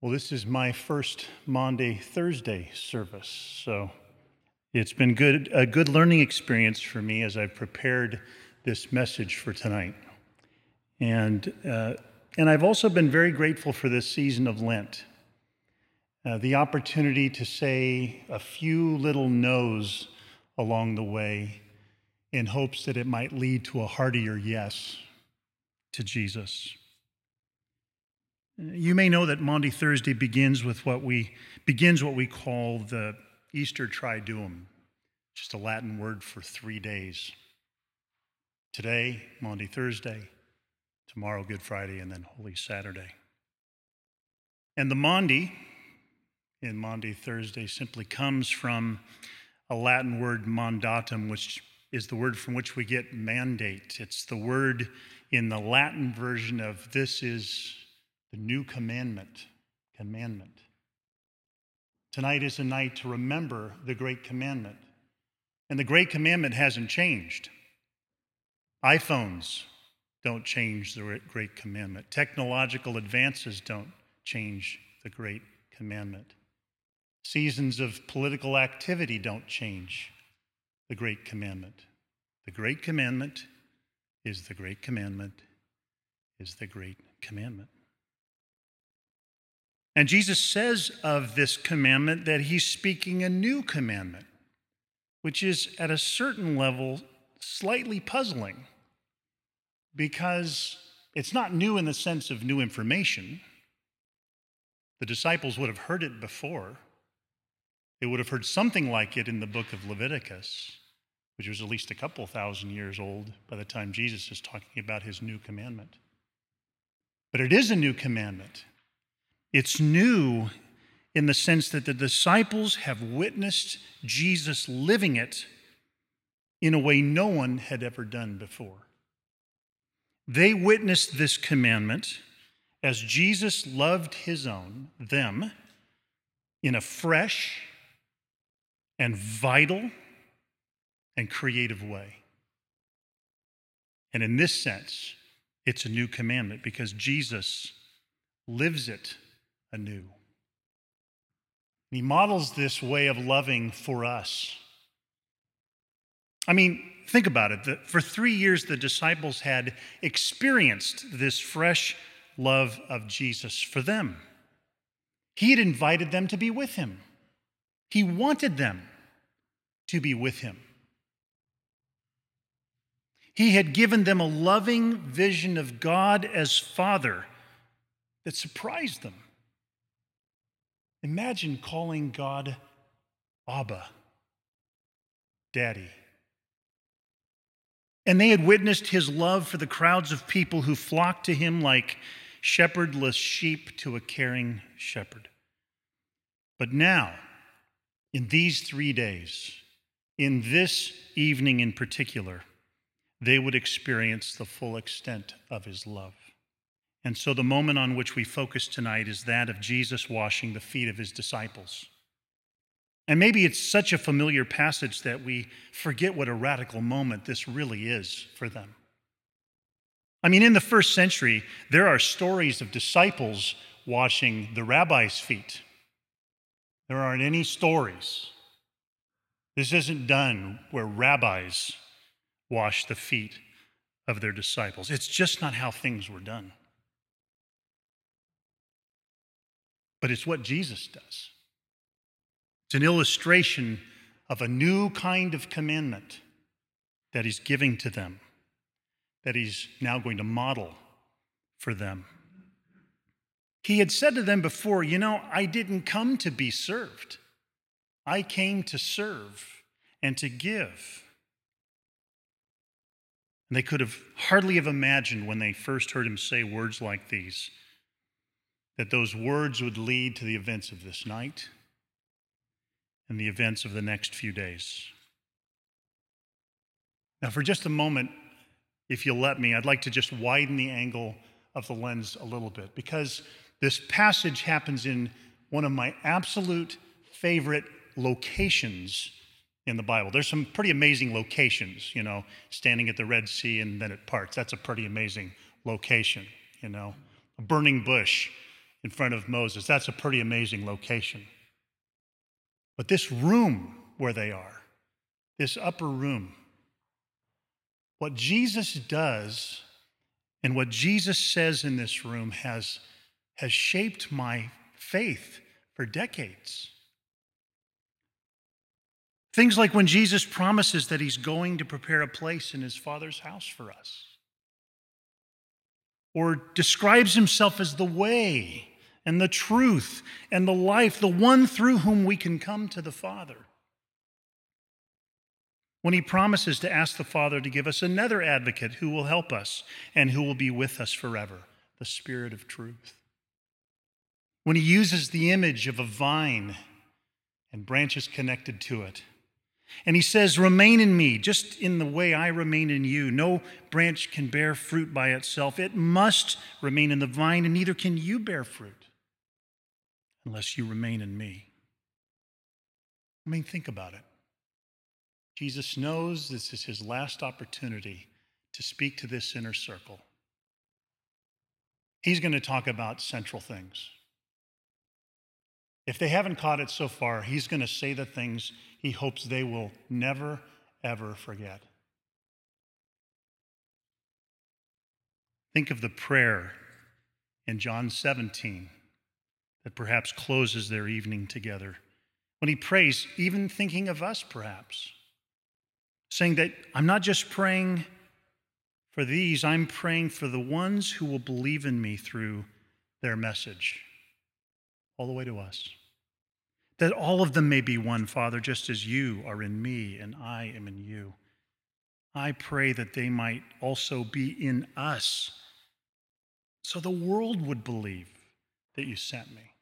Well, this is my first Maundy Thursday service, so it's been good a good learning experience for me as I've prepared this message for tonight, and uh, and I've also been very grateful for this season of Lent, uh, the opportunity to say a few little no's along the way, in hopes that it might lead to a heartier yes to Jesus. You may know that Maundy Thursday begins with what we begins what we call the Easter Triduum, just a Latin word for three days. Today, Maundy Thursday, tomorrow, Good Friday, and then Holy Saturday. And the Maundy in Maundy Thursday simply comes from a Latin word mandatum, which is the word from which we get mandate. It's the word in the Latin version of this is the new commandment. Commandment. Tonight is a night to remember the great commandment. And the great commandment hasn't changed. iPhones don't change the great commandment. Technological advances don't change the great commandment. Seasons of political activity don't change the great commandment. The great commandment is the great commandment is the great commandment. And Jesus says of this commandment that he's speaking a new commandment, which is at a certain level slightly puzzling because it's not new in the sense of new information. The disciples would have heard it before. They would have heard something like it in the book of Leviticus, which was at least a couple thousand years old by the time Jesus is talking about his new commandment. But it is a new commandment. It's new in the sense that the disciples have witnessed Jesus living it in a way no one had ever done before. They witnessed this commandment as Jesus loved his own, them, in a fresh and vital and creative way. And in this sense, it's a new commandment because Jesus lives it anew. He models this way of loving for us. I mean, think about it. For three years, the disciples had experienced this fresh love of Jesus for them. He had invited them to be with him, he wanted them to be with him. He had given them a loving vision of God as Father that surprised them. Imagine calling God Abba, Daddy. And they had witnessed his love for the crowds of people who flocked to him like shepherdless sheep to a caring shepherd. But now, in these three days, in this evening in particular, they would experience the full extent of his love. And so the moment on which we focus tonight is that of Jesus washing the feet of his disciples. And maybe it's such a familiar passage that we forget what a radical moment this really is for them. I mean, in the first century, there are stories of disciples washing the rabbi's feet. There aren't any stories. This isn't done where rabbis wash the feet of their disciples. It's just not how things were done. But it's what Jesus does. It's an illustration of a new kind of commandment that he's giving to them, that he's now going to model for them. He had said to them before, You know, I didn't come to be served, I came to serve and to give. And they could have hardly have imagined when they first heard him say words like these that those words would lead to the events of this night and the events of the next few days. Now, for just a moment, if you'll let me, I'd like to just widen the angle of the lens a little bit because this passage happens in one of my absolute favorite locations in the Bible. There's some pretty amazing locations, you know, standing at the Red Sea and then it parts. That's a pretty amazing location, you know. A burning bush in front of Moses. That's a pretty amazing location. But this room where they are, this upper room, what Jesus does and what Jesus says in this room has, has shaped my faith for decades. Things like when Jesus promises that he's going to prepare a place in his Father's house for us, or describes himself as the way and the truth and the life, the one through whom we can come to the Father. When he promises to ask the Father to give us another advocate who will help us and who will be with us forever, the Spirit of truth. When he uses the image of a vine and branches connected to it and he says, Remain in me, just in the way I remain in you. No branch can bear fruit by itself. It must remain in the vine, and neither can you bear fruit unless you remain in me. I mean, think about it. Jesus knows this is his last opportunity to speak to this inner circle. He's going to talk about central things. If they haven't caught it so far, he's going to say the things he hopes they will never, ever forget. Think of the prayer in John 17 that perhaps closes their evening together. When he prays, even thinking of us, perhaps, saying that I'm not just praying for these, I'm praying for the ones who will believe in me through their message, all the way to us that all of them may be one, Father, just as you are in me and I am in you. I pray that they might also be in us, so the world would believe that you sent me.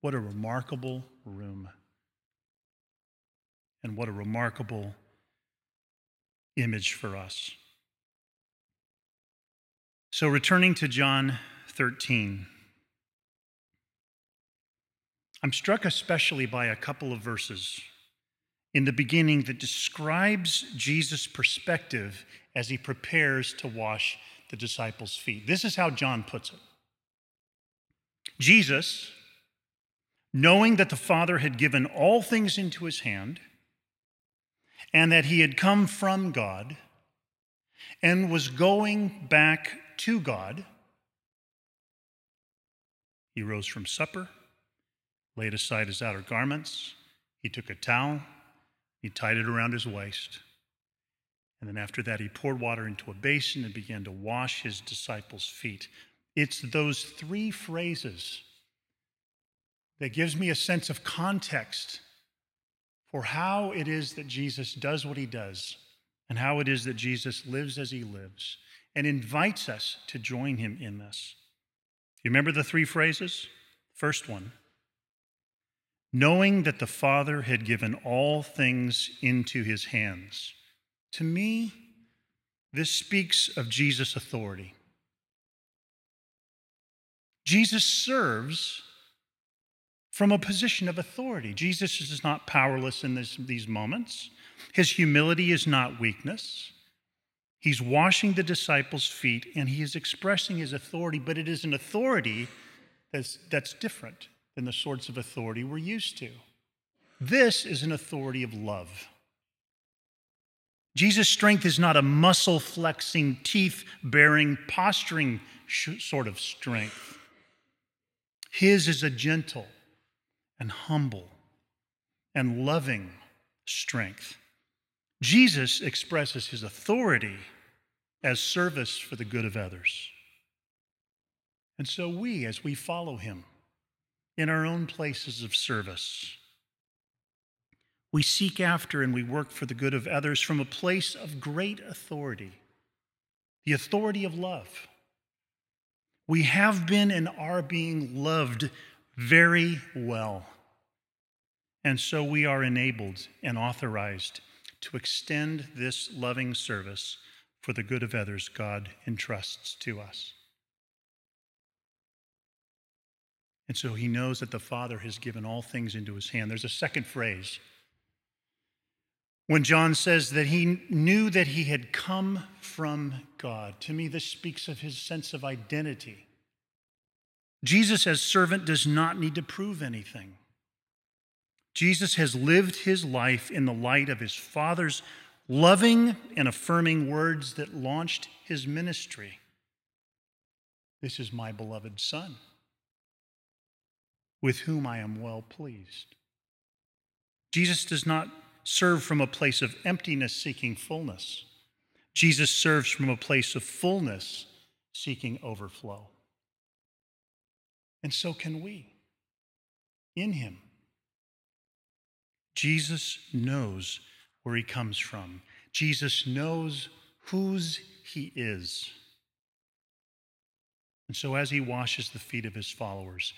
What a remarkable room. And what a remarkable image for us. So, returning to John 13. I'm struck especially by a couple of verses in the beginning that describes Jesus' perspective as he prepares to wash the disciples' feet. This is how John puts it Jesus, knowing that the Father had given all things into his hand, and that he had come from God and was going back to God, he rose from supper laid aside his outer garments. He took a towel, he tied it around his waist. And then after that, he poured water into a basin and began to wash his disciples' feet. It's those three phrases that gives me a sense of context for how it is that Jesus does what he does and how it is that Jesus lives as he lives and invites us to join him in this. Do you remember the three phrases? First one knowing that the Father had given all things into his hands. To me, this speaks of Jesus' authority. Jesus serves from a position of authority. Jesus is not powerless in this, these moments. His humility is not weakness. He's washing the disciples' feet and he is expressing his authority, but it is an authority that's, that's different than the sorts of authority we're used to. This is an authority of love. Jesus' strength is not a muscle flexing, teeth baring, posturing sort of strength. His is a gentle and humble and loving strength. Jesus expresses his authority as service for the good of others. And so we, as we follow him, in our own places of service. We seek after and we work for the good of others from a place of great authority, the authority of love. We have been and are being loved very well. And so we are enabled and authorized to extend this loving service for the good of others God entrusts to us. And so he knows that the Father has given all things into his hand. There's a second phrase. When John says that he knew that he had come from God, to me, this speaks of his sense of identity. Jesus, as servant, does not need to prove anything. Jesus has lived his life in the light of his Father's loving and affirming words that launched his ministry. This is my beloved Son, with whom I am well pleased. Jesus does not serve from a place of emptiness seeking fullness. Jesus serves from a place of fullness seeking overflow. And so can we in him. Jesus knows where he comes from, Jesus knows whose he is. And so, as he washes the feet of his followers,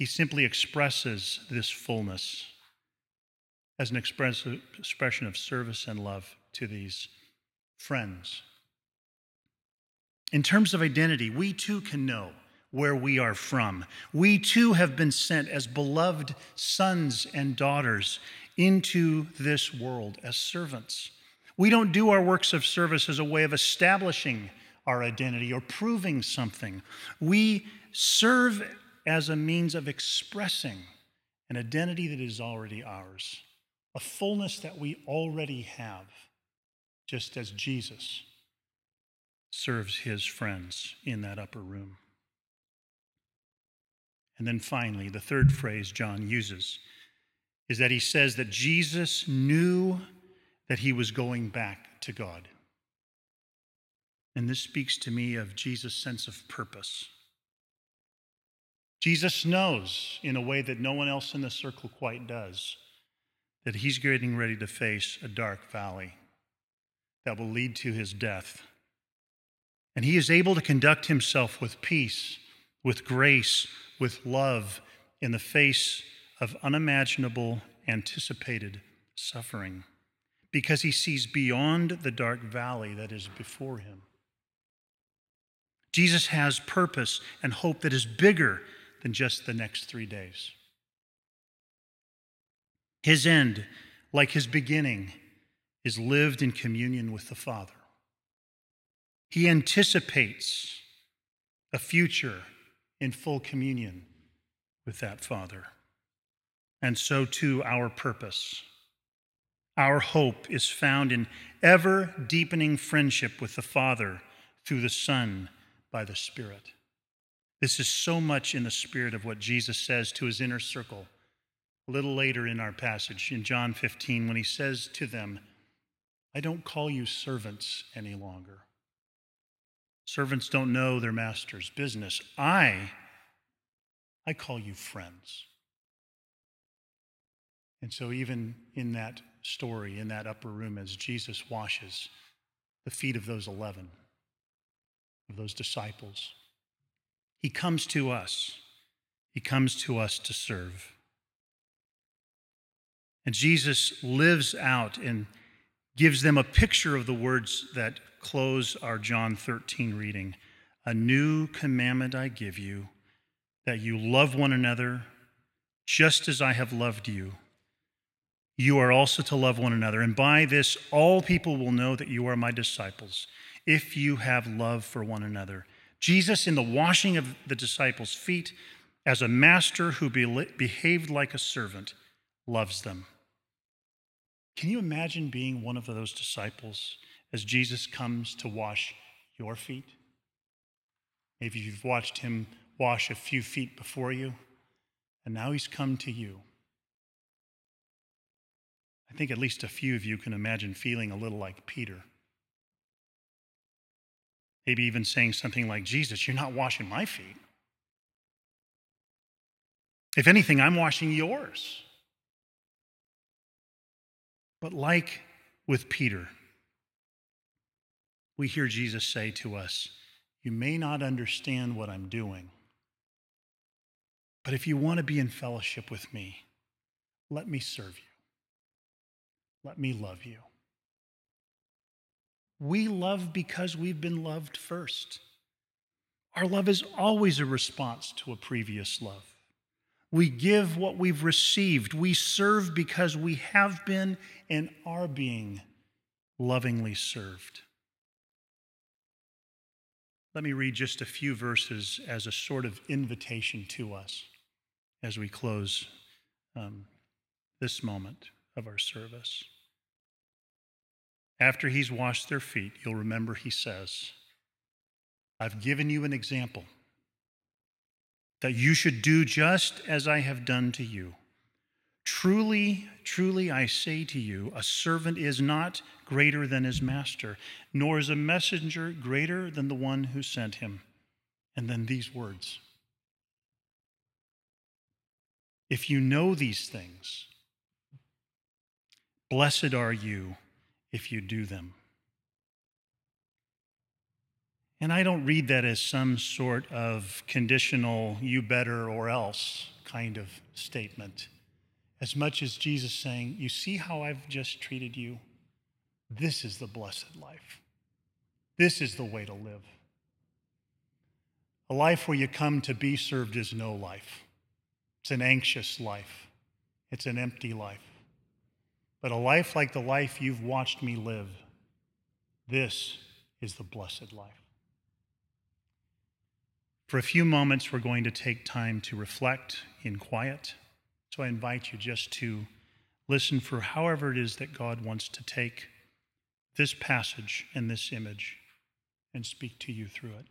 he simply expresses this fullness as an expression of service and love to these friends. In terms of identity, we too can know where we are from. We too have been sent as beloved sons and daughters into this world as servants. We don't do our works of service as a way of establishing our identity or proving something. We serve as a means of expressing an identity that is already ours a fullness that we already have, just as Jesus serves his friends in that upper room. And then finally, the third phrase John uses is that he says that Jesus knew that he was going back to God. And this speaks to me of Jesus' sense of purpose. Jesus knows in a way that no one else in the circle quite does that he's getting ready to face a dark valley that will lead to his death. And he is able to conduct himself with peace, with grace, with love in the face of unimaginable, anticipated suffering because he sees beyond the dark valley that is before him. Jesus has purpose and hope that is bigger than just the next three days. His end, like his beginning, is lived in communion with the Father. He anticipates a future in full communion with that Father. And so too our purpose. Our hope is found in ever deepening friendship with the Father through the Son by the Spirit. This is so much in the spirit of what Jesus says to his inner circle a little later in our passage in John 15 when he says to them, I don't call you servants any longer. Servants don't know their master's business. I, I call you friends. And so, even in that story, in that upper room, as Jesus washes the feet of those 11, of those disciples, he comes to us. He comes to us to serve. And Jesus lives out and gives them a picture of the words that close our John 13 reading. A new commandment I give you, that you love one another just as I have loved you. You are also to love one another. And by this, all people will know that you are my disciples, if you have love for one another. Jesus, in the washing of the disciples' feet, as a master who behaved like a servant, loves them. Can you imagine being one of those disciples as Jesus comes to wash your feet? Maybe you've watched him wash a few feet before you, and now he's come to you. I think at least a few of you can imagine feeling a little like Peter. Maybe even saying something like, Jesus, you're not washing my feet. If anything, I'm washing yours. But like with Peter, we hear Jesus say to us, You may not understand what I'm doing, but if you want to be in fellowship with me, let me serve you. Let me love you. We love because we've been loved first. Our love is always a response to a previous love. We give what we've received. We serve because we have been and are being lovingly served. let me read just a few verses as a sort of invitation to us as we close um, this moment of our service. After he's washed their feet, you'll remember he says, I've given you an example that you should do just as I have done to you. Truly, truly, I say to you, a servant is not greater than his master, nor is a messenger greater than the one who sent him. And then these words If you know these things, blessed are you if you do them. And I don't read that as some sort of conditional, you better or else kind of statement. As much as Jesus saying, You see how I've just treated you? This is the blessed life. This is the way to live. A life where you come to be served is no life. It's an anxious life, it's an empty life. But a life like the life you've watched me live, this is the blessed life. For a few moments, we're going to take time to reflect in quiet. So I invite you just to listen for however it is that God wants to take this passage and this image and speak to you through it.